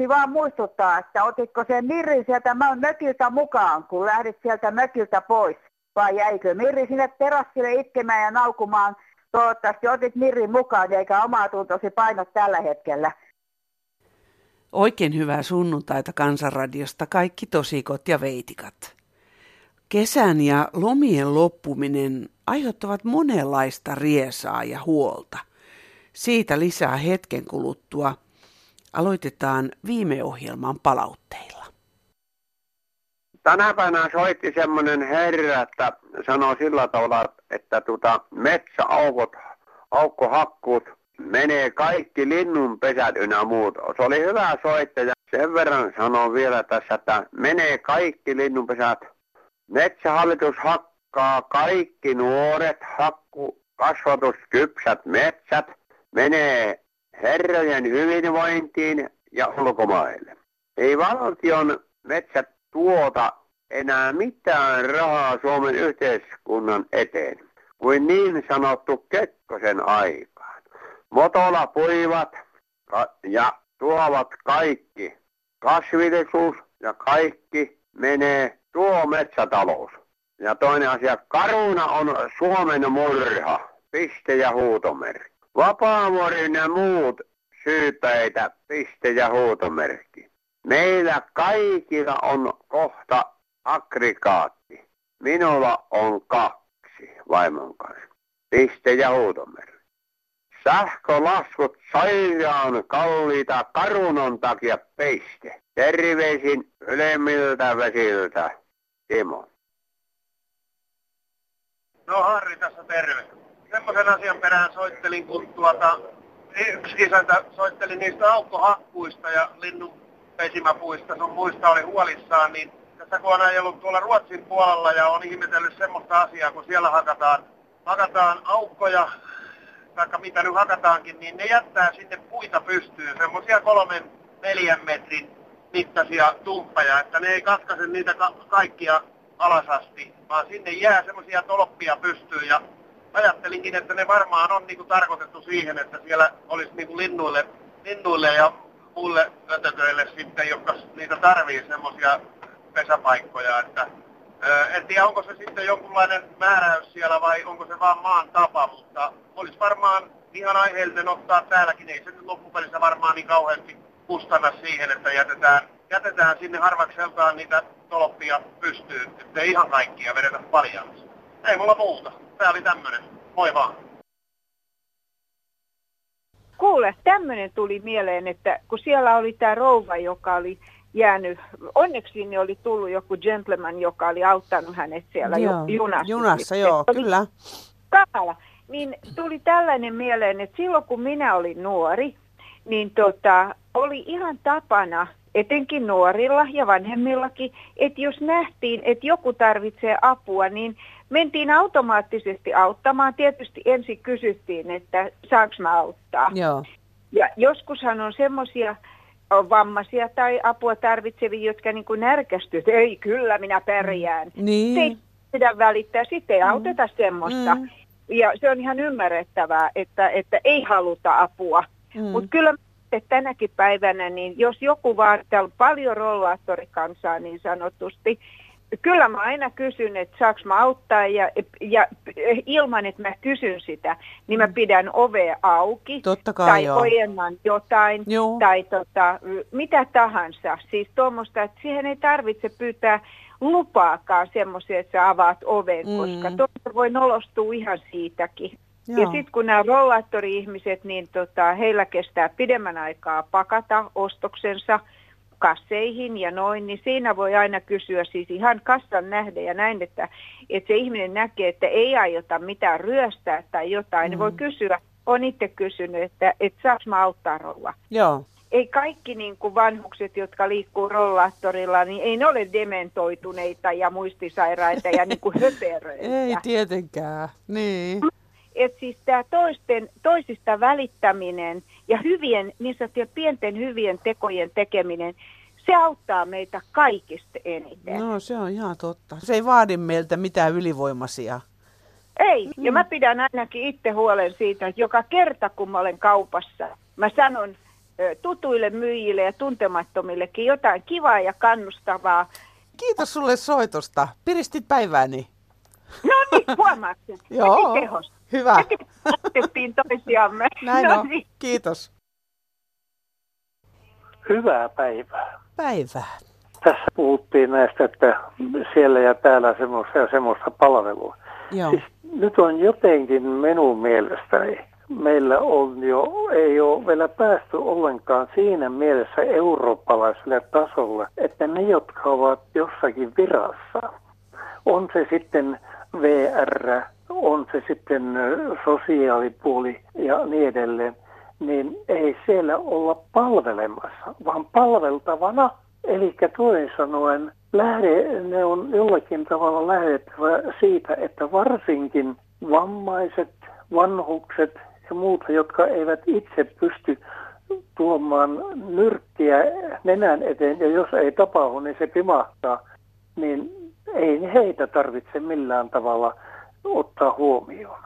tahtoisin vaan muistuttaa, että otitko sen Mirri sieltä mökiltä mukaan, kun lähdit sieltä mökiltä pois? Vai jäikö Mirri sinne terassille itkemään ja naukumaan? Toivottavasti otit Mirrin mukaan, eikä omaa tuntosi painot tällä hetkellä. Oikein hyvää sunnuntaita Kansanradiosta kaikki tosikot ja veitikat. Kesän ja lomien loppuminen aiheuttavat monenlaista riesaa ja huolta. Siitä lisää hetken kuluttua. Aloitetaan viime ohjelman palautteilla. Tänä päivänä soitti semmoinen herra, että sanoi sillä tavalla, että tuota, metsäaukot, aukkohakkuut menee kaikki linnunpesät ynnä muut. Se oli hyvä soittaja. Sen verran sanon vielä tässä, että menee kaikki linnunpesät. Metsähallitus hakkaa kaikki nuoret hakku kasvatuskypsät metsät. Menee herrojen hyvinvointiin ja ulkomaille. Ei valtion metsät tuota enää mitään rahaa Suomen yhteiskunnan eteen kuin niin sanottu Kekkosen aikaan. Motola puivat ja tuovat kaikki. Kasvillisuus ja kaikki menee tuo metsätalous. Ja toinen asia, karuna on Suomen murha, piste ja huutomerkki. Vapaavuorin ja muut syypäitä, piste ja huutomerkki. Meillä kaikilla on kohta aggregaatti. Minulla on kaksi vaimon kanssa. Piste ja huutomerkki. Sähkölaskut sairaan kalliita karunon takia peiste. Terveisin ylemmiltä vesiltä, Timo. No Harri tässä terve. Semmoisen asian perään soittelin, kun tuota, yksi isäntä soitteli niistä aukkohakkuista ja linnun pesimäpuista, sun muista oli huolissaan, niin tässä kun on ajellut tuolla Ruotsin puolella ja on ihmetellyt semmoista asiaa, kun siellä hakataan, hakataan aukkoja, taikka mitä nyt hakataankin, niin ne jättää sinne puita pystyyn, semmoisia kolmen, neljän metrin mittaisia tumppeja, että ne ei katkaise niitä ka- kaikkia alasasti, vaan sinne jää semmoisia tolppia pystyyn ja ajattelinkin, että ne varmaan on niinku tarkoitettu siihen, että siellä olisi niinku linnuille, linnuille ja muille ötököille sitten, jotka niitä tarvii semmoisia pesäpaikkoja, että en tiedä, onko se sitten jonkunlainen määräys siellä vai onko se vaan maan tapa, mutta olisi varmaan ihan aiheellinen ottaa täälläkin. Ei se nyt loppupelissä varmaan niin kauheasti kustanna siihen, että jätetään, jätetään sinne harvakseltaan niitä tolppia pystyyn, ettei ihan kaikkia vedetä paljaksi. Ei mulla muuta. Tää oli tämmönen. Moi vaan. Kuule, tämmöinen tuli mieleen, että kun siellä oli tämä rouva, joka oli jäänyt, onneksi sinne oli tullut joku gentleman, joka oli auttanut hänet siellä joo, junassa. Junassa, joo, kyllä. Kaala. Niin tuli tällainen mieleen, että silloin kun minä olin nuori, niin tota, oli ihan tapana, etenkin nuorilla ja vanhemmillakin, että jos nähtiin, että joku tarvitsee apua, niin mentiin automaattisesti auttamaan. Tietysti ensin kysyttiin, että saanko mä auttaa. Joo. Ja joskushan on semmoisia vammaisia tai apua tarvitsevia, jotka niin kuin närkästyvät, ei kyllä minä pärjään. Niin. Se ei pidä välittää, sitten ei mm. auteta semmoista. Mm. Ja se on ihan ymmärrettävää, että, että ei haluta apua. Mm. Mutta kyllä että tänäkin päivänä, niin jos joku vaan, täällä on paljon rollaattorikansaa niin sanotusti, kyllä mä aina kysyn, että saaks mä auttaa ja, ja ilman, että mä kysyn sitä, niin mä mm. pidän ovea auki. Totta kai, tai joo. ojennan jotain Joo. tai tota, mitä tahansa. Siis tuommoista, että siihen ei tarvitse pyytää lupaakaan semmoisia, että sä avaat oven, Mm. koska toista voi nolostua ihan siitäkin. Ja Joo. sitten kun nämä rollaattori-ihmiset, niin tota, heillä kestää pidemmän aikaa pakata ostoksensa kasseihin ja noin, niin siinä voi aina kysyä siis ihan kassan nähden ja näin, että, että se ihminen näkee, että ei aiota mitään ryöstää tai jotain, mm. niin voi kysyä, on itse kysynyt, että, että saanko mä auttaa rouva. Joo. Ei kaikki niin kuin vanhukset, jotka liikkuu rollaattorilla, niin ei ne ole dementoituneita ja muistisairaita ja niin kuin höperöitä. Ei tietenkään. Niin. että siis tämä toisten, toisista välittäminen ja hyvien, niin sanottujen pienten hyvien tekojen tekeminen, se auttaa meitä kaikista eniten. No se on ihan totta. Se ei vaadi meiltä mitään ylivoimaisia. Ei, ja mä pidän ainakin itse huolen siitä, että joka kerta kun mä olen kaupassa, mä sanon tutuille myyjille ja tuntemattomillekin jotain kivaa ja kannustavaa. Kiitos sulle soitosta. Piristit päivääni. No niin, huomaatko? Joo, hyvä. Heti toisiamme. Näin no on. Niin. Kiitos. Hyvää päivää. Päivää. Tässä puhuttiin näistä, että siellä ja täällä semmoista ja semmoista palvelua. Joo. Siis nyt on jotenkin minun mielestäni meillä on jo, ei ole vielä päästy ollenkaan siinä mielessä eurooppalaiselle tasolle, että ne, jotka ovat jossakin virassa, on se sitten VR, on se sitten sosiaalipuoli ja niin edelleen, niin ei siellä olla palvelemassa, vaan palveltavana. Eli toisin sanoen lähde, ne on jollakin tavalla lähdettävä siitä, että varsinkin vammaiset, vanhukset ja muuta, jotka eivät itse pysty tuomaan nyrkkiä nenän eteen, ja jos ei tapahdu, niin se pimahtaa, niin ei heitä tarvitse millään tavalla ottaa huomioon.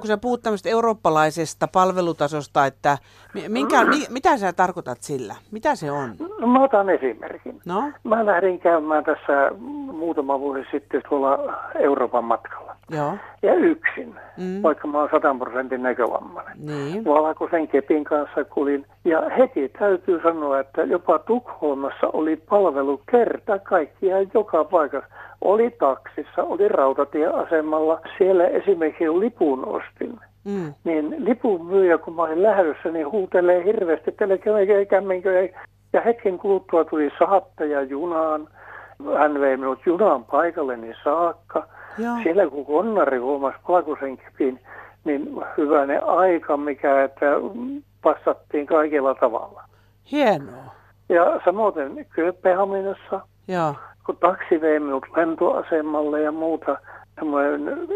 Kun sä puhut tämmöistä eurooppalaisesta palvelutasosta, että minkä, mi, mitä sä tarkoitat sillä? Mitä se on? No, mä otan esimerkin. No? Mä lähdin käymään tässä muutama vuosi sitten tuolla Euroopan matkalla. Joo. Ja yksin, mm. vaikka mä oon 100 prosentin näkövammainen. Niin. Valkoisen kepin kanssa kulin. Ja heti täytyy sanoa, että jopa Tukholmassa oli palvelu kerta kaikkiaan joka paikassa oli taksissa, oli rautatieasemalla. Siellä esimerkiksi lipun ostin. Mm. Niin lipun myyjä, kun mä olin lähdössä, niin huutelee hirveästi, että kämmenkö ja hetken kuluttua tuli saattaja junaan. Hän vei minut junaan paikalleni saakka. Joo. Siellä kun konnari huomasi valkoisen kepin, niin hyvänä aika, mikä, että passattiin kaikella tavalla. Hienoa. Ja samoin Kööpenhaminassa. Joo kun taksi vei minut lentoasemalle ja muuta,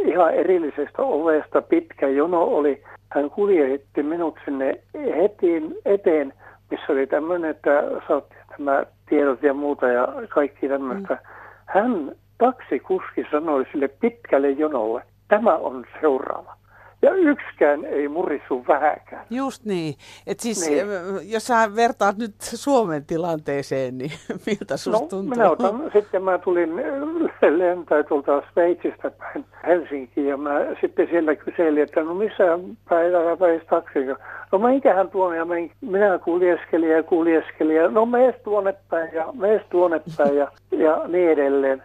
ihan erillisestä ovesta pitkä jono oli. Hän kuljetti minut sinne heti eteen, missä oli tämmöinen, että saatte tämä tiedot ja muuta ja kaikki tämmöistä. Mm. Hän, taksikuski, sanoi sille pitkälle jonolle, tämä on seuraava. Ja yksikään ei murisu vähäkään. Just niin. Et siis, niin. jos sä vertaat nyt Suomen tilanteeseen, niin miltä susta no, tuntuu? minä otan, sitten mä tulin lentää tuolta Sveitsistä päin Helsinkiin ja mä sitten siellä kyselin, että no missä päivänä pääsi taksiin. No minkähän tuonne ja minä kuljeskelin ja kuljeskelin ja no mees tuonne päin ja mees tuonne päin ja, ja niin edelleen.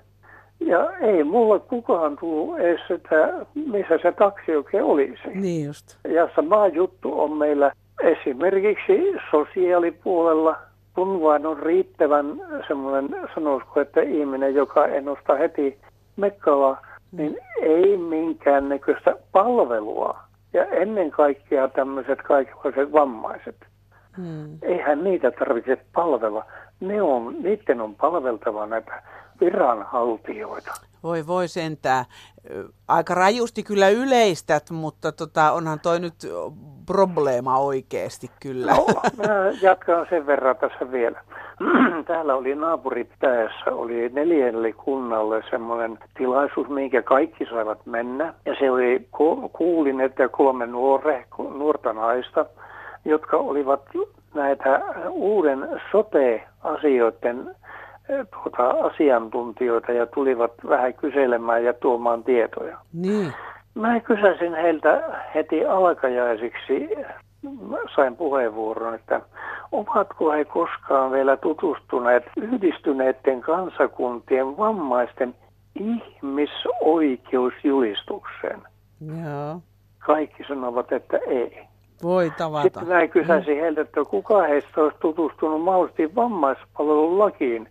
Ja ei mulla kukaan tullut edes sitä, missä se taksi oikein olisi. Niin just. Ja sama juttu on meillä esimerkiksi sosiaalipuolella, kun vain on riittävän semmoinen, sanoisiko, että ihminen, joka ennustaa heti mekkala, mm. niin ei minkäännäköistä palvelua. Ja ennen kaikkea tämmöiset kaikenlaiset vammaiset. Hmm. Eihän niitä tarvitse palvella. Ne on, niiden on palveltava näitä viranhaltijoita. Voi voi sentää. Aika rajusti kyllä yleistät, mutta tota, onhan toi nyt probleema oikeasti kyllä. No, mä jatkan sen verran tässä vielä. Täällä oli naapuripitäjässä, oli neljälle kunnalle semmoinen tilaisuus, minkä kaikki saivat mennä. Ja se oli, kuulin, että kolme nuore, nuorta naista, jotka olivat näitä uuden sote-asioiden tuota, asiantuntijoita ja tulivat vähän kyselemään ja tuomaan tietoja. Niin. Mä kysäsin heiltä heti alkajaisiksi, sain puheenvuoron, että ovatko he koskaan vielä tutustuneet yhdistyneiden kansakuntien vammaisten ihmisoikeusjulistukseen. Joo. Kaikki sanovat, että ei. Voi tavata. Sitten mä kysäsin heiltä, että kuka heistä olisi tutustunut mahdollisesti vammaispalvelun lakiin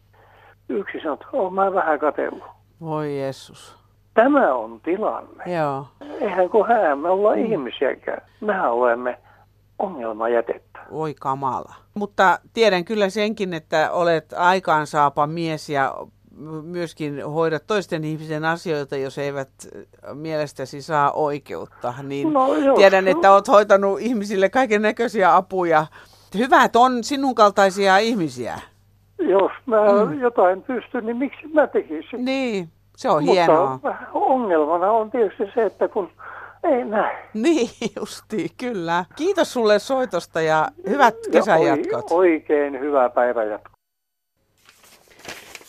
Yksi sanoi, että olen mä vähän katsellut. Voi Jeesus. Tämä on tilanne. Joo. Eihän kun hän, me ollaan mm. ihmisiäkään. Mehän olemme ongelmajätettä. Voi kamala. Mutta tiedän kyllä senkin, että olet aikaansaapa mies ja myöskin hoidat toisten ihmisen asioita, jos eivät mielestäsi saa oikeutta. Niin no, tiedän, että olet hoitanut ihmisille kaiken näköisiä apuja. Hyvät on sinun kaltaisia ihmisiä jos mä mm. jotain pystyn, niin miksi mä tekisin? Niin, se on Mutta hienoa. ongelmana on tietysti se, että kun Ei näin. Niin, justi, kyllä. Kiitos sulle soitosta ja hyvät kesäjatkot. Ja oikein hyvää päivänjatkoa.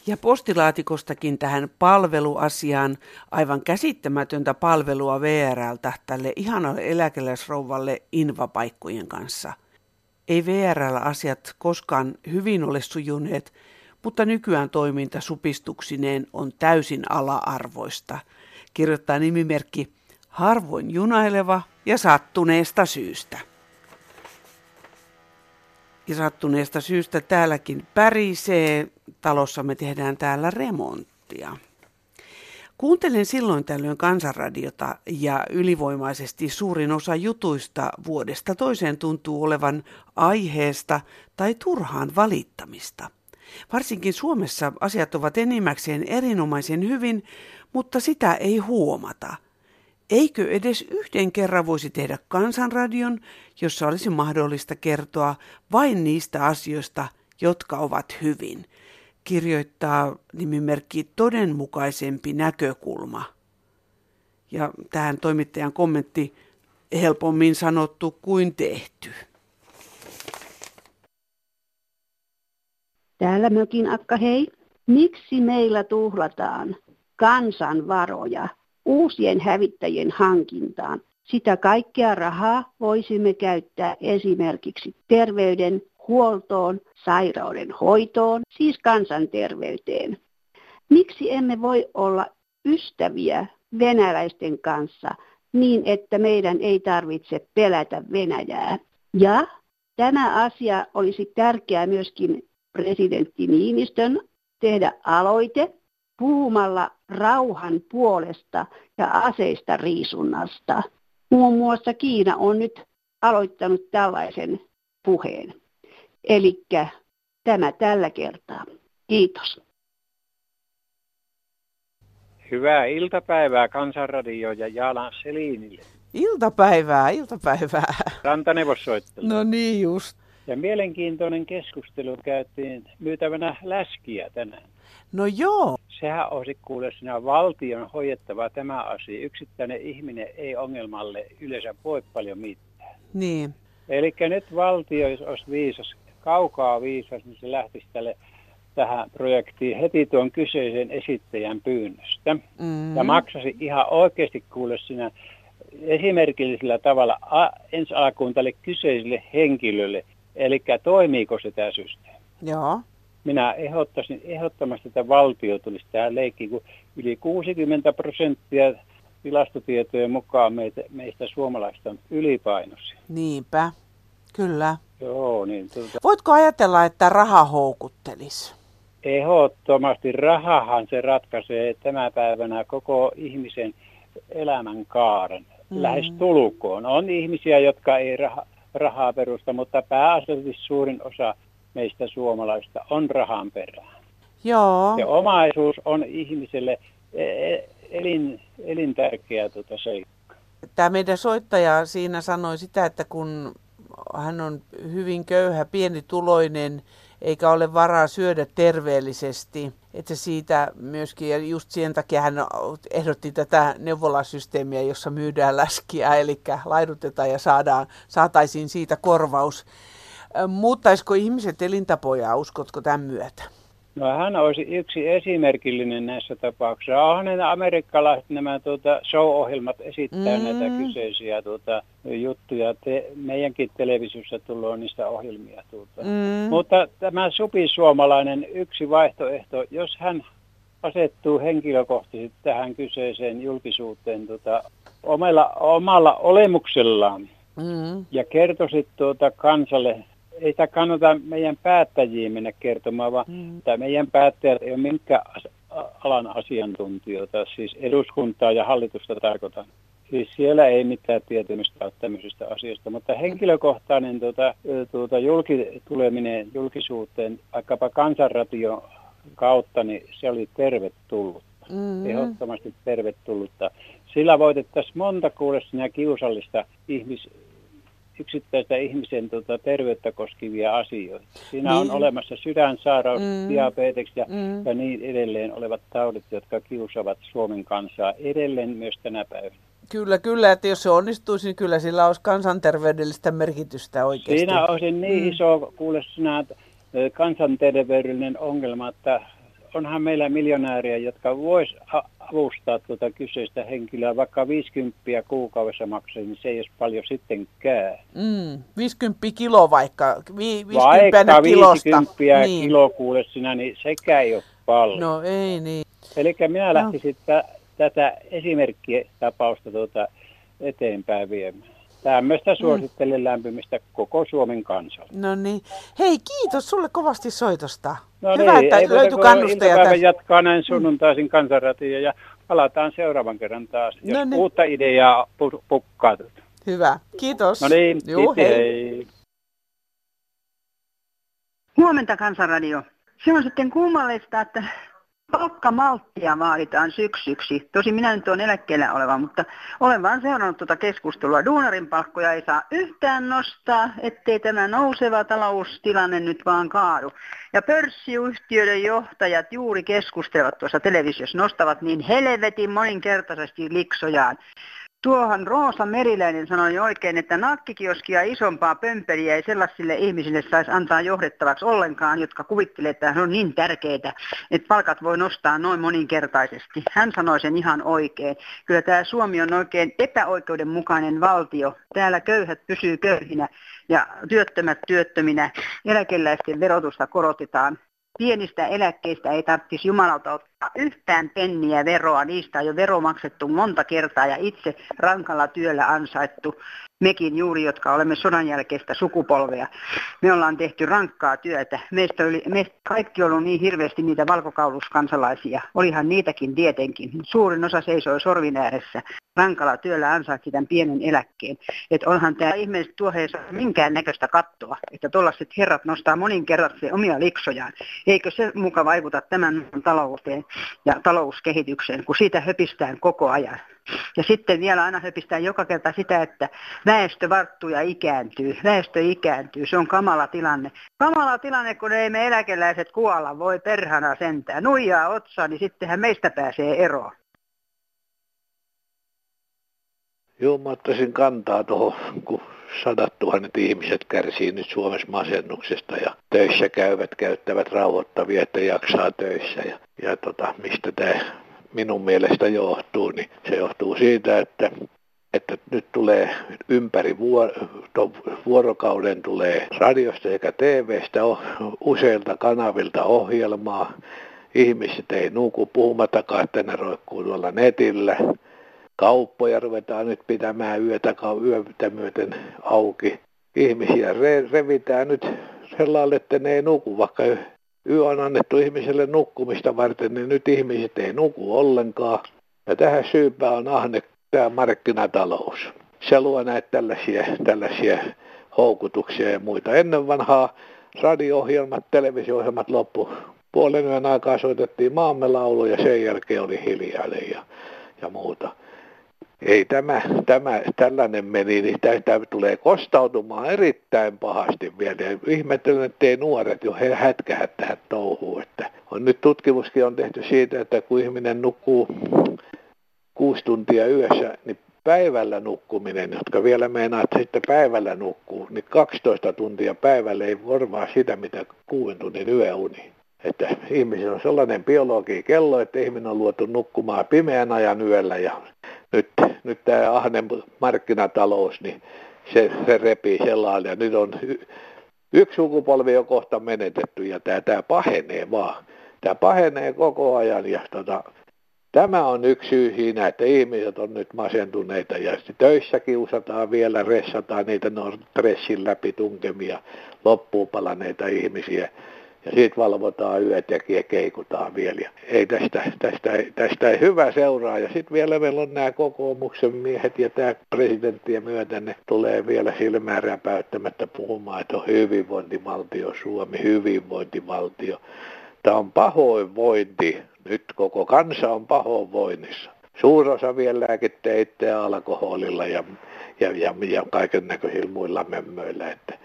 Ja postilaatikostakin tähän palveluasiaan aivan käsittämätöntä palvelua VRLtä tälle ihanalle eläkeläisrouvalle invapaikkojen kanssa. Ei VRL asiat koskaan hyvin ole sujuneet, mutta nykyään toiminta supistuksineen on täysin ala-arvoista, kirjoittaa nimimerkki harvoin junaileva ja sattuneesta syystä. Ja sattuneesta syystä täälläkin pärisee. Talossa me tehdään täällä remonttia. Kuuntelen silloin tällöin kansanradiota ja ylivoimaisesti suurin osa jutuista vuodesta toiseen tuntuu olevan aiheesta tai turhaan valittamista. Varsinkin Suomessa asiat ovat enimmäkseen erinomaisen hyvin, mutta sitä ei huomata. Eikö edes yhden kerran voisi tehdä kansanradion, jossa olisi mahdollista kertoa vain niistä asioista, jotka ovat hyvin? Kirjoittaa nimimerkki todenmukaisempi näkökulma. Ja tähän toimittajan kommentti helpommin sanottu kuin tehty. Täällä mökin akka hei. Miksi meillä tuhlataan kansan varoja uusien hävittäjien hankintaan? Sitä kaikkea rahaa voisimme käyttää esimerkiksi terveyden huoltoon, sairauden hoitoon, siis kansanterveyteen. Miksi emme voi olla ystäviä venäläisten kanssa niin, että meidän ei tarvitse pelätä Venäjää? Ja tämä asia olisi tärkeää myöskin presidentti Niinistön tehdä aloite puhumalla rauhan puolesta ja aseista riisunnasta. Muun muassa Kiina on nyt aloittanut tällaisen puheen. Eli tämä tällä kertaa. Kiitos. Hyvää iltapäivää Kansanradio ja Jaalan Selinille. Iltapäivää, iltapäivää. Rantaneuvossoittelu. No niin just. Ja mielenkiintoinen keskustelu käytiin myytävänä läskiä tänään. No joo. Sehän olisi kuule sinä valtion hoidettava tämä asia. Yksittäinen ihminen ei ongelmalle yleensä voi paljon mitään. Niin. Eli nyt valtio, jos olisi viisas, kaukaa viisas, niin se lähtisi tälle tähän projektiin heti tuon kyseisen esittäjän pyynnöstä. Mm-hmm. Ja maksasi ihan oikeasti kuule sinä esimerkillisellä tavalla a, ensi alkuun tälle kyseiselle henkilölle Eli toimiiko se tämä systeemi? Joo. Minä ehdottaisin ehdottomasti, että valtio tulisi tähän leikkiin, kun yli 60 prosenttia tilastotietojen mukaan meitä, meistä suomalaista on ylipainoisia. Niinpä, kyllä. Joo, niin tuota... Voitko ajatella, että raha houkuttelisi? Ehdottomasti rahahan se ratkaisee tämä päivänä koko ihmisen elämän kaaren. Mm. Lähes tulukoon. On ihmisiä, jotka ei raha, rahaa perusta, mutta pääasiallisesti suurin osa meistä suomalaista on rahan perään. Joo. Ja omaisuus on ihmiselle e, e, elin, elintärkeä tuota seikka. Tämä meidän soittaja siinä sanoi sitä, että kun hän on hyvin köyhä, pienituloinen, eikä ole varaa syödä terveellisesti. Että siitä myöskin, ja just sen takia hän ehdotti tätä neuvolasysteemiä, jossa myydään läskiä, eli laidutetaan ja saadaan, saataisiin siitä korvaus. Muuttaisiko ihmiset elintapoja, uskotko tämän myötä? No hän olisi yksi esimerkillinen näissä tapauksissa. Onhan ne amerikkalaiset nämä tuota, show-ohjelmat esittää mm. näitä kyseisiä tuota, juttuja. Te, meidänkin televisiossa tulee niistä ohjelmia. Tuota. Mm. Mutta tämä supisuomalainen yksi vaihtoehto, jos hän asettuu henkilökohtaisesti tähän kyseiseen julkisuuteen tuota, omalla, omalla olemuksellaan mm. ja kertoisi tuota kansalle ei sitä kannata meidän päättäjiin mennä kertomaan, vaan mm. että meidän päättäjät ei ole minkään alan asiantuntijoita, siis eduskuntaa ja hallitusta tarkoitan. Siis siellä ei mitään tietämystä ole tämmöisistä asioista, mutta henkilökohtainen tuota, tuota julki, tuleminen julkisuuteen, vaikkapa kansanration kautta, niin se oli tervetullut. Mm-hmm. Ehdottomasti tervetullutta. Sillä voitettaisiin monta kuule kiusallista ihmis, yksittäistä ihmisen tota, terveyttä koskevia asioita. Siinä niin. on olemassa sydänsairaus, mm. diabetes ja, mm. ja niin edelleen olevat taudit, jotka kiusavat Suomen kansaa edelleen myös tänä päivänä. Kyllä, kyllä, että jos se onnistuisi, niin kyllä sillä olisi kansanterveydellistä merkitystä oikeasti. Siinä olisi niin mm. iso, kuule sinä, kansanterveydellinen ongelma, että onhan meillä miljonääriä, jotka vois avustaa tuota kyseistä henkilöä, vaikka 50 kuukaudessa maksaa, niin se ei olisi paljon sittenkään. Mm, 50 kilo vaikka, vi, 50 vaikka kilosta. 50 niin. kilo kuule sinä, niin sekä ei ole paljon. No ei niin. Eli minä lähtisin no. tätä esimerkkiä tapausta tuota eteenpäin viemään. Tämmöistä mm. suosittelen mm. lämpimistä koko Suomen kansalle. No niin. Hei, kiitos sulle kovasti soitosta. No Hyvä, niin, että löytyi kannustaja tässä. jatkaa näin sunnuntaisin kansanratia ja palataan seuraavan kerran taas, jos no niin. uutta ideaa pukkaa. Hyvä, kiitos. No niin, Juu, hei. hei. Huomenta Kansanradio. Se on sitten kummallista, että palkkamalttia vaaditaan syksyksi. Tosi minä nyt olen eläkkeellä oleva, mutta olen vaan seurannut tuota keskustelua. Duunarin palkkoja ei saa yhtään nostaa, ettei tämä nouseva taloustilanne nyt vaan kaadu. Ja pörssiyhtiöiden johtajat juuri keskustelevat tuossa televisiossa, nostavat niin helvetin moninkertaisesti liksojaan. Tuohan Roosa Meriläinen sanoi oikein, että nakkikioskia isompaa pömpeliä ei sellaisille ihmisille saisi antaa johdettavaksi ollenkaan, jotka kuvittelee, että se on niin tärkeää, että palkat voi nostaa noin moninkertaisesti. Hän sanoi sen ihan oikein. Kyllä tämä Suomi on oikein epäoikeudenmukainen valtio. Täällä köyhät pysyy köyhinä ja työttömät työttöminä. Eläkeläisten verotusta korotetaan pienistä eläkkeistä ei tarvitsisi Jumalalta ottaa yhtään penniä veroa. Niistä on jo vero maksettu monta kertaa ja itse rankalla työllä ansaittu. Mekin juuri, jotka olemme sodan jälkeistä sukupolvea. Me ollaan tehty rankkaa työtä. Meistä, oli, meistä kaikki on ollut niin hirveästi niitä valkokauluskansalaisia. Olihan niitäkin tietenkin. Suurin osa seisoi sorvin ääressä rankalla työllä ansaitsi tämän pienen eläkkeen. Että onhan tämä ihmiset tuoheessa minkään näköistä kattoa, että tuollaiset herrat nostaa moninkertaisesti omia liksojaan. Eikö se muka vaikuta tämän talouteen ja talouskehitykseen, kun siitä höpistään koko ajan. Ja sitten vielä aina höpistään joka kerta sitä, että väestö varttuu ja ikääntyy. Väestö ikääntyy. Se on kamala tilanne. Kamala tilanne, kun ei me eläkeläiset kuolla. Voi perhana sentään. Nuijaa otsaa, niin sittenhän meistä pääsee eroon. Joo, mä ottaisin kantaa tuohon, kun sadat tuhannet ihmiset kärsii nyt Suomessa masennuksesta ja töissä käyvät käyttävät rauhoittavia, että jaksaa töissä. Ja, ja tota, mistä tämä minun mielestä johtuu, niin se johtuu siitä, että että nyt tulee ympäri vuorokauden tulee radiosta sekä TVstä useilta kanavilta ohjelmaa. Ihmiset ei nuku puhumattakaan, että ne roikkuu tuolla netillä kauppoja ruvetaan nyt pitämään yötä, yötä myöten auki. Ihmisiä re, revitään nyt sellainen, että ne ei nuku, vaikka yö on annettu ihmiselle nukkumista varten, niin nyt ihmiset ei nuku ollenkaan. Ja tähän syypää on ahne tämä markkinatalous. Se luo näitä tällaisia, tällaisia houkutuksia ja muita. Ennen vanhaa radio-ohjelmat, televisio-ohjelmat loppu. Puolen yön aikaa soitettiin maamme laulu ja sen jälkeen oli hiljainen ja, ja muuta ei tämä, tämä tällainen meni, niin tämä tulee kostautumaan erittäin pahasti vielä. Ihmettelen, ettei nuoret jo he hätkähät tähän touhuun. Että on nyt tutkimuskin on tehty siitä, että kun ihminen nukkuu kuusi tuntia yössä, niin päivällä nukkuminen, jotka vielä meinaa, että sitten päivällä nukkuu, niin 12 tuntia päivällä ei korvaa sitä, mitä kuuden tunnin yöuni. Että ihmisillä on sellainen biologi kello, että ihminen on luotu nukkumaan pimeän ajan yöllä ja nyt, nyt tämä ahnen markkinatalous, niin se, se repii sellainen. Ja nyt on y, yksi sukupolvi on kohta menetetty ja tämä, tämä pahenee vaan. Tämä pahenee koko ajan ja tota, tämä on yksi syy siinä, että ihmiset on nyt masentuneita ja töissä kiusataan vielä, ressataan niitä, ne on stressin läpi tunkemia, loppuun palaneita ihmisiä ja siitä valvotaan yöt ja keikutaan vielä. Ja ei tästä, tästä, tästä ei hyvä seuraa. Ja sitten vielä meillä on nämä kokoomuksen miehet ja tämä presidenttiä myöten ne tulee vielä silmään räpäyttämättä puhumaan, että on hyvinvointivaltio Suomi, hyvinvointivaltio. Tämä on pahoinvointi. Nyt koko kansa on pahoinvoinnissa. Suurosa vielä lääkitte itseä alkoholilla ja, ja, ja, ja kaiken näköisillä muilla mömmöillä. Että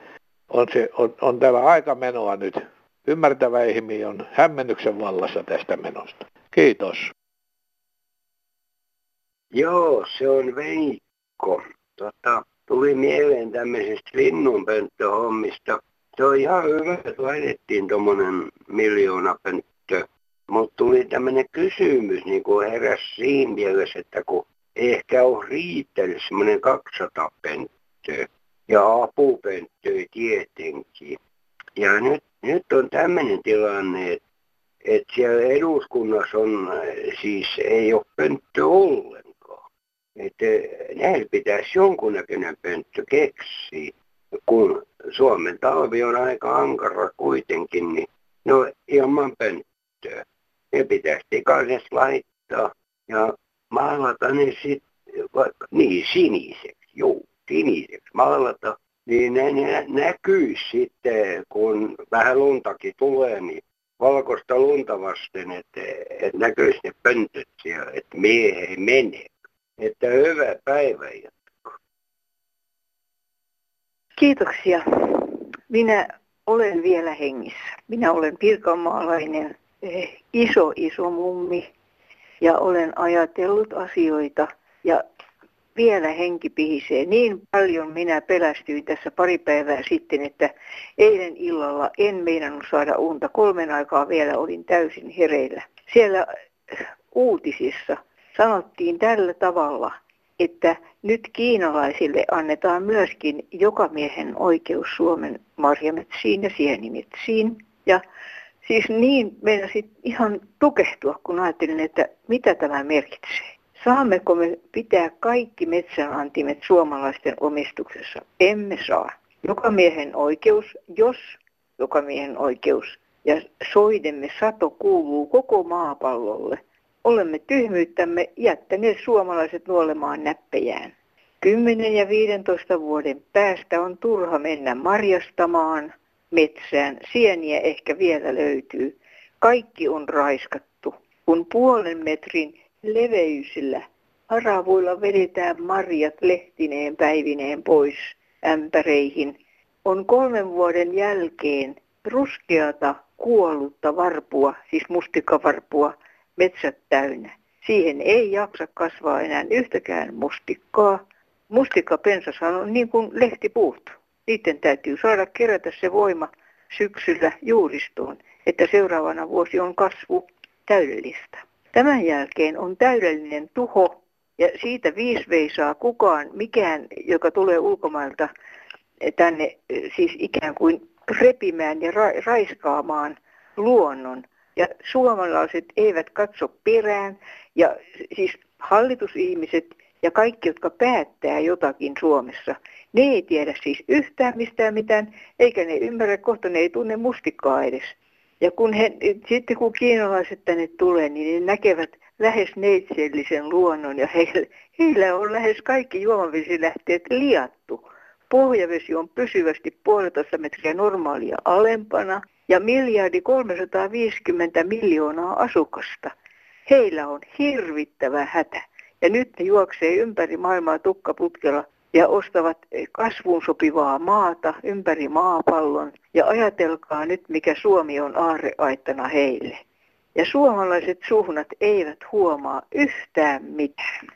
on, se, on, on täällä aika menoa nyt ymmärtävä ihminen on hämmennyksen vallassa tästä menosta. Kiitos. Joo, se on Veikko. Tota, tuli mieleen tämmöisestä linnunpönttöhommista. Se on ihan hyvä, että laitettiin tuommoinen pönttö. Mutta tuli tämmöinen kysymys, niin kuin heräs siinä mielessä, että kun ehkä on riittänyt semmoinen 200 pönttöä ja apupönttöä tietenkin. Ja nyt, nyt on tämmöinen tilanne, että, siellä eduskunnassa on, siis ei ole pönttö ollenkaan. Että näillä pitäisi jonkunnäköinen pönttö keksiä. Kun Suomen talvi on aika ankara kuitenkin, niin no ilman pönttöä. Ne pitäisi pikaisesti laittaa ja maalata ne sitten niin siniseksi, juu, siniseksi maalata niin ne, ne näkyy sitten, kun vähän luntakin tulee, niin valkoista lunta vasten, että, että näkyisi ne pöntöt siellä, että miehe ei mene. Että hyvä päivä jatko. Kiitoksia. Minä olen vielä hengissä. Minä olen pirkanmaalainen, eh, iso iso mummi ja olen ajatellut asioita ja vielä henki pihisee. Niin paljon minä pelästyin tässä pari päivää sitten, että eilen illalla en meinannut saada unta. Kolmen aikaa vielä olin täysin hereillä. Siellä uutisissa sanottiin tällä tavalla, että nyt kiinalaisille annetaan myöskin jokamiehen oikeus Suomen marjametsiin ja sienimetsiin. Ja siis niin meinasin ihan tukehtua, kun ajattelin, että mitä tämä merkitsee. Saammeko me pitää kaikki metsänantimet suomalaisten omistuksessa? Emme saa. Joka miehen oikeus, jos joka miehen oikeus ja soidemme sato kuuluu koko maapallolle, olemme tyhmyyttämme jättäneet suomalaiset nuolemaan näppejään. 10 ja 15 vuoden päästä on turha mennä marjastamaan metsään. Sieniä ehkä vielä löytyy. Kaikki on raiskattu. Kun puolen metrin leveysillä haravoilla vedetään marjat lehtineen päivineen pois ämpäreihin. On kolmen vuoden jälkeen ruskeata kuollutta varpua, siis mustikavarpua, metsät täynnä. Siihen ei jaksa kasvaa enää yhtäkään mustikkaa. Mustikapensashan on niin kuin lehtipuut. Niiden täytyy saada kerätä se voima syksyllä juuristoon, että seuraavana vuosi on kasvu täydellistä. Tämän jälkeen on täydellinen tuho ja siitä viisi veisaa kukaan, mikään, joka tulee ulkomailta tänne siis ikään kuin repimään ja ra- raiskaamaan luonnon. Ja suomalaiset eivät katso perään ja siis hallitusihmiset ja kaikki, jotka päättää jotakin Suomessa, ne ei tiedä siis yhtään mistään mitään, eikä ne ymmärrä, kohta ne ei tunne mustikkaa edes. Ja kun he, sitten kun kiinalaiset tänne tulee, niin ne näkevät lähes neitsellisen luonnon ja heillä, heillä on lähes kaikki juomavesilähteet liattu. Pohjavesi on pysyvästi puolitoista metriä normaalia alempana ja miljardi 350 miljoonaa asukasta. Heillä on hirvittävä hätä. Ja nyt ne juoksee ympäri maailmaa tukkaputkella ja ostavat kasvuun sopivaa maata ympäri maapallon. Ja ajatelkaa nyt, mikä Suomi on aarreaittana heille. Ja suomalaiset suhnat eivät huomaa yhtään mitään.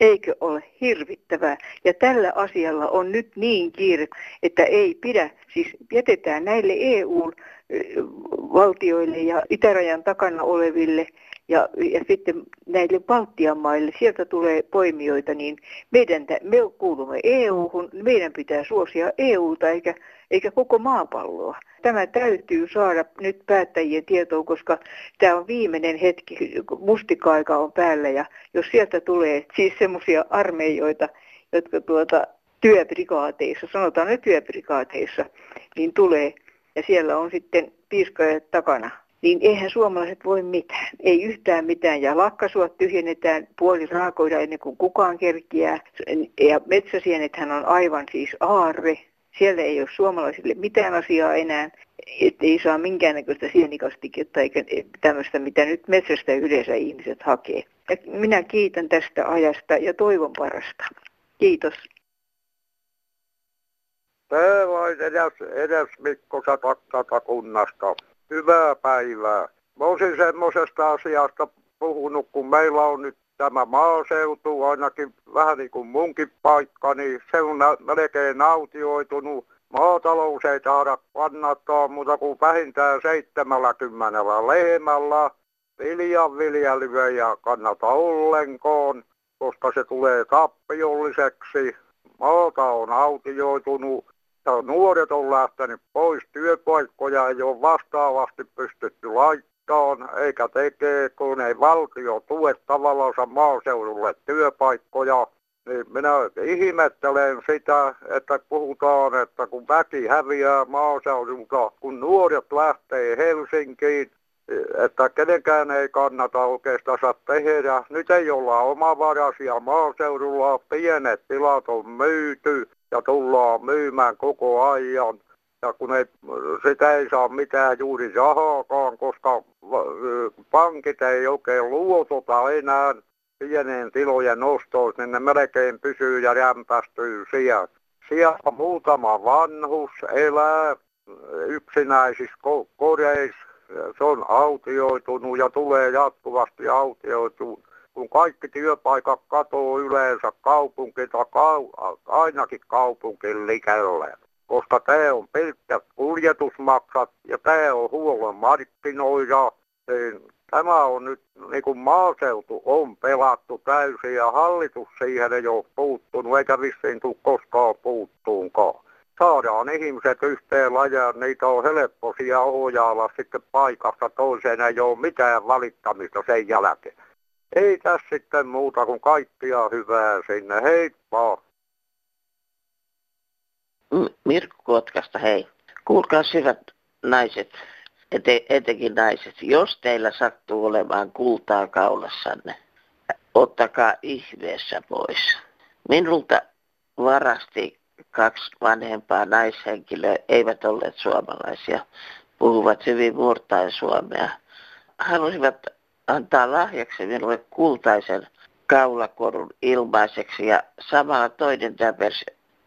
Eikö ole hirvittävää? Ja tällä asialla on nyt niin kiire, että ei pidä, siis jätetään näille EU-valtioille ja itärajan takana oleville ja, ja sitten näille Baltian maille, sieltä tulee poimijoita, niin meidän, me kuulumme EU-hun, meidän pitää suosia EUta eikä, eikä koko maapalloa. Tämä täytyy saada nyt päättäjien tietoon, koska tämä on viimeinen hetki, mustikaika on päällä. Ja jos sieltä tulee siis semmoisia armeijoita, jotka tuota, työbrigaateissa, sanotaan ne työbrigaateissa, niin tulee. Ja siellä on sitten piiskajat takana niin eihän suomalaiset voi mitään. Ei yhtään mitään. Ja lakkasuot tyhjennetään puoli raakoida ennen kuin kukaan kerkiää. Ja metsäsienethän on aivan siis aarre. Siellä ei ole suomalaisille mitään asiaa enää, että ei saa minkäännäköistä sienikastiketta eikä tämmöistä, mitä nyt metsästä yleensä ihmiset hakee. Ja minä kiitän tästä ajasta ja toivon parasta. Kiitos. Terveys edes, edes Mikko kunnasta hyvää päivää. Mä olisin semmoisesta asiasta puhunut, kun meillä on nyt tämä maaseutu, ainakin vähän niin kuin munkin paikka, niin se on melkein nautioitunut. Maatalous ei taida kannattaa muuta kuin vähintään 70 lehmällä. Viljanviljelyä ei kannata ollenkaan, koska se tulee tappiolliseksi. Maata on autioitunut ja nuoret on lähtenyt pois työpaikkoja, ei ole vastaavasti pystytty laittamaan, eikä tekee, kun ei valtio tue tavallaan maaseudulle työpaikkoja. Niin minä ihmettelen sitä, että puhutaan, että kun väki häviää maaseudulta, kun nuoret lähtee Helsinkiin, että kenenkään ei kannata oikeastaan tehdä. Nyt ei olla omavaraisia maaseudulla, pienet tilat on myyty ja tullaan myymään koko ajan. Ja kun ei, sitä ei saa mitään juuri rahaakaan, koska pankit ei oikein luotota enää pieneen tilojen ostoon, niin ne melkein pysyy ja rämpästyy siellä. Siellä muutama vanhus elää yksinäisissä ko- kodeissa. Se on autioitunut ja tulee jatkuvasti autioitunut. Kun kaikki työpaikat katoo yleensä kaupunki tai kau- ainakin kaupunkin likelle. Koska tämä on pelkkät kuljetusmaksat ja tämä on huollon markkinoida, niin tämä on nyt, niin kuin maaseutu on pelattu täysin ja hallitus siihen ei ole puuttunut, eikä vissiin tule koskaan puuttuunkaan. Saadaan ihmiset yhteen lajaan, niitä on helppo siellä ohjailla sitten paikasta toiseen, ei ole mitään valittamista sen jälkeen. Ei tässä sitten muuta kuin kaikkia hyvää sinne, heippa! Mirkku Kotkasta, hei. Kuulkaa hyvät naiset, ete, etenkin naiset, jos teillä sattuu olemaan kultaa kaulassanne, ottakaa ihmeessä pois. Minulta varasti kaksi vanhempaa naishenkilöä, eivät olleet suomalaisia, puhuvat hyvin murtain suomea. Halusivat antaa lahjaksi minulle kultaisen kaulakorun ilmaiseksi ja samalla toinen täpers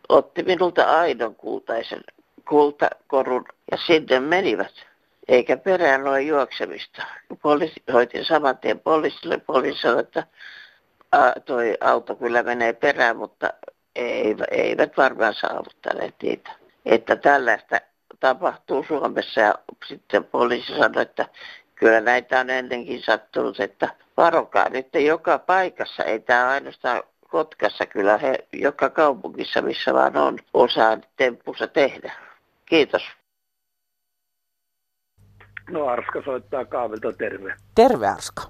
otti minulta aidon kultaisen kultakorun ja sinne menivät eikä perään ole juoksemista. Poliisi, hoitin saman tien poliisille. Poliisi sanoi, että a, toi auto kyllä menee perään, mutta eivät, eivät varmaan saavuttaneet niitä. Että tällaista tapahtuu Suomessa ja sitten poliisi sanoi, että kyllä näitä on ennenkin sattunut, että varokaa nyt joka paikassa, ei tämä ainoastaan Kotkassa, kyllä he joka kaupungissa, missä vaan on, osaa temppussa tehdä. Kiitos. No Arska soittaa kaavilta, terve. Terve Arska.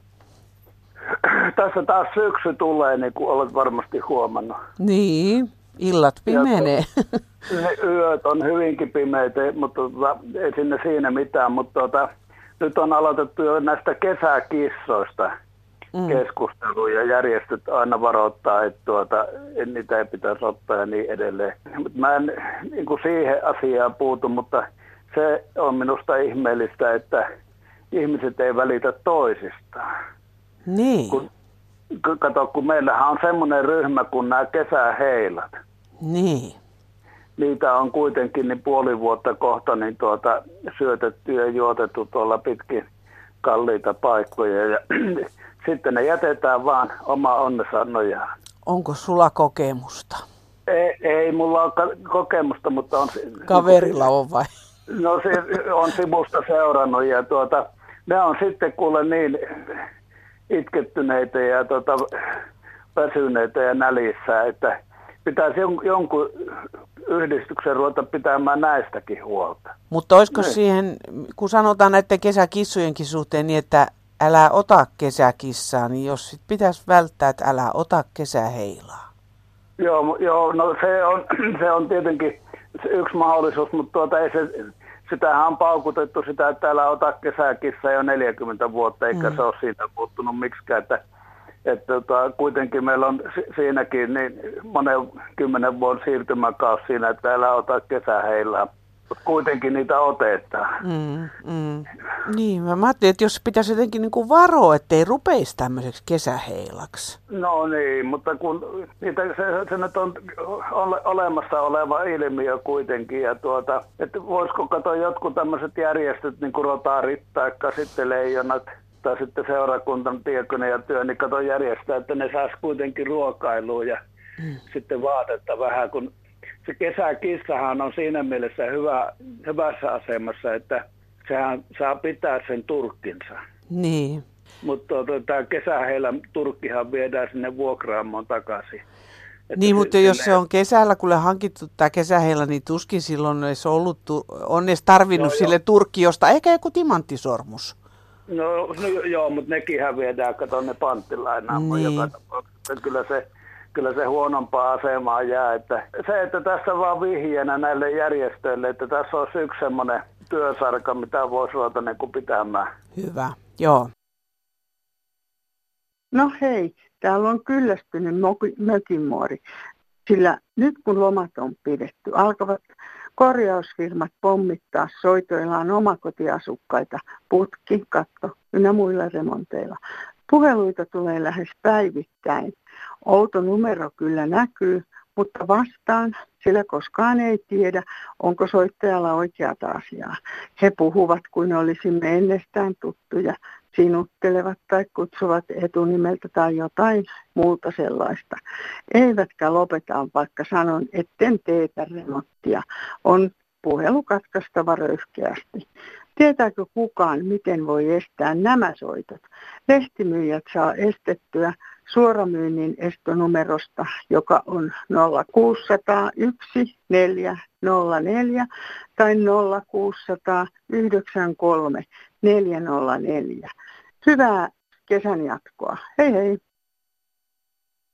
Tässä taas syksy tulee, niin kuin olet varmasti huomannut. Niin, illat pimenee. Ne yöt on hyvinkin pimeitä, mutta ei sinne siinä mitään. Mutta tota, nyt on aloitettu jo näistä kesäkissoista mm. keskusteluja ja järjestöt aina varoittaa, että tuota, niitä ei pitäisi ottaa ja niin edelleen. Mutta mä en niin kuin siihen asiaan puutu, mutta se on minusta ihmeellistä, että ihmiset ei välitä toisistaan. Niin. Kun, kato, kun meillähän on semmoinen ryhmä kuin nämä kesäheilat. Niin. Niitä on kuitenkin niin puoli vuotta kohta niin tuota, syötetty ja juotettu tuolla pitkin kalliita paikkoja. Ja sitten ne jätetään vaan oma onnessa nojaan. Onko sulla kokemusta? Ei, ei mulla ole kokemusta, mutta on... Kaverilla on vai? No se on sivusta seurannut ja tuota, ne on sitten kuule niin itkettyneitä ja tuota, väsyneitä ja nälissä, että pitäisi jon, jonkun yhdistyksen ruveta pitämään näistäkin huolta. Mutta olisiko Niin. siihen, kun sanotaan näiden kesäkissojenkin suhteen niin, että älä ota kesäkissaa, niin jos sit pitäisi välttää, että älä ota kesäheilaa. Joo, joo no se on, se on tietenkin se yksi mahdollisuus, mutta tuota ei se, sitähän on paukutettu sitä, että älä ota kesäkissa jo 40 vuotta, eikä Mm. se ole siitä muuttunut miksikään, että että tota, kuitenkin meillä on si- siinäkin niin monen kymmenen vuoden siirtymäkaus siinä, että älä ota kesäheilaa. Mutta kuitenkin niitä otetaan. Mm, mm. Niin, mä ajattelin, että jos pitäisi jotenkin niin kuin varoa, ettei rupeisi tämmöiseksi kesäheilaksi. No niin, mutta kun niitä, se, se nyt on ole, olemassa oleva ilmiö kuitenkin. Ja tuota, että voisiko katsoa jotkut tämmöiset järjestöt, niin kuin Rotarit tai sitten Leijonat, tai sitten seurakuntan diakonia ja työ, niin kato järjestää, että ne saisi kuitenkin ruokailua ja mm. sitten vaatetta vähän, kun se kesäkissahan on siinä mielessä hyvä, hyvässä asemassa, että sehän saa pitää sen turkkinsa. Niin. Mutta tuota, tämä kesäheillä turkkihan viedään sinne vuokraamoon takaisin. Että niin, mutta jos se on kesällä, kun hankittu tämä kesäheillä, niin tuskin silloin olisi ollut, on edes tarvinnut no, sille jo. turkkiosta, eikä joku timanttisormus. No, no joo, mutta nekin viedään, kato ne panttilainaan, niin. joka tapauksessa. Kyllä se, kyllä se huonompaa asemaa jää. Että se, että tässä vaan vihjeenä näille järjestöille, että tässä olisi yksi semmoinen työsarka, mitä voisi ruveta niin pitämään. Hyvä, joo. No hei, täällä on kyllästynyt mökinmuori, sillä nyt kun lomat on pidetty, alkavat korjausfirmat pommittaa soitoillaan omakotiasukkaita putki, katto ynnä muilla remonteilla. Puheluita tulee lähes päivittäin. Outo numero kyllä näkyy, mutta vastaan, sillä koskaan ei tiedä, onko soittajalla oikeata asiaa. He puhuvat kuin olisimme ennestään tuttuja, sinuttelevat tai kutsuvat etunimeltä tai jotain muuta sellaista. Eivätkä lopeta, vaikka sanon, etten teetä remonttia. On puhelu katkaistava röyhkeästi. Tietääkö kukaan, miten voi estää nämä soitot? Lehtimyyjät saa estettyä suoramyynnin estonumerosta, joka on 0601 404 tai 0693 404. Hyvää kesän jatkoa. Hei hei!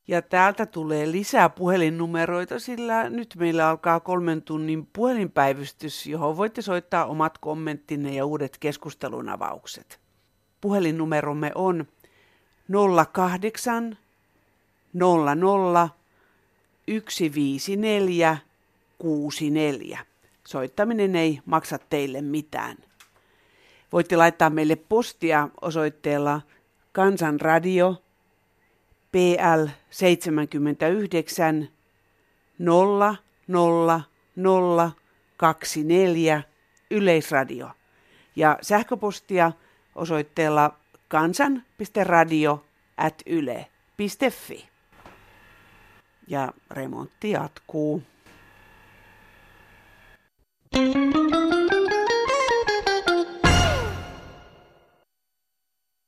Ja täältä tulee lisää puhelinnumeroita, sillä nyt meillä alkaa kolmen tunnin puhelinpäivystys, johon voitte soittaa omat kommenttinne ja uudet keskustelun avaukset. Puhelinnumeromme on 08 00 154 64. Soittaminen ei maksa teille mitään. Voitte laittaa meille postia osoitteella Kansanradio PL 79 000 024 Yleisradio ja sähköpostia osoitteella kansan.radio at yle.fi. Ja remontti jatkuu. thank you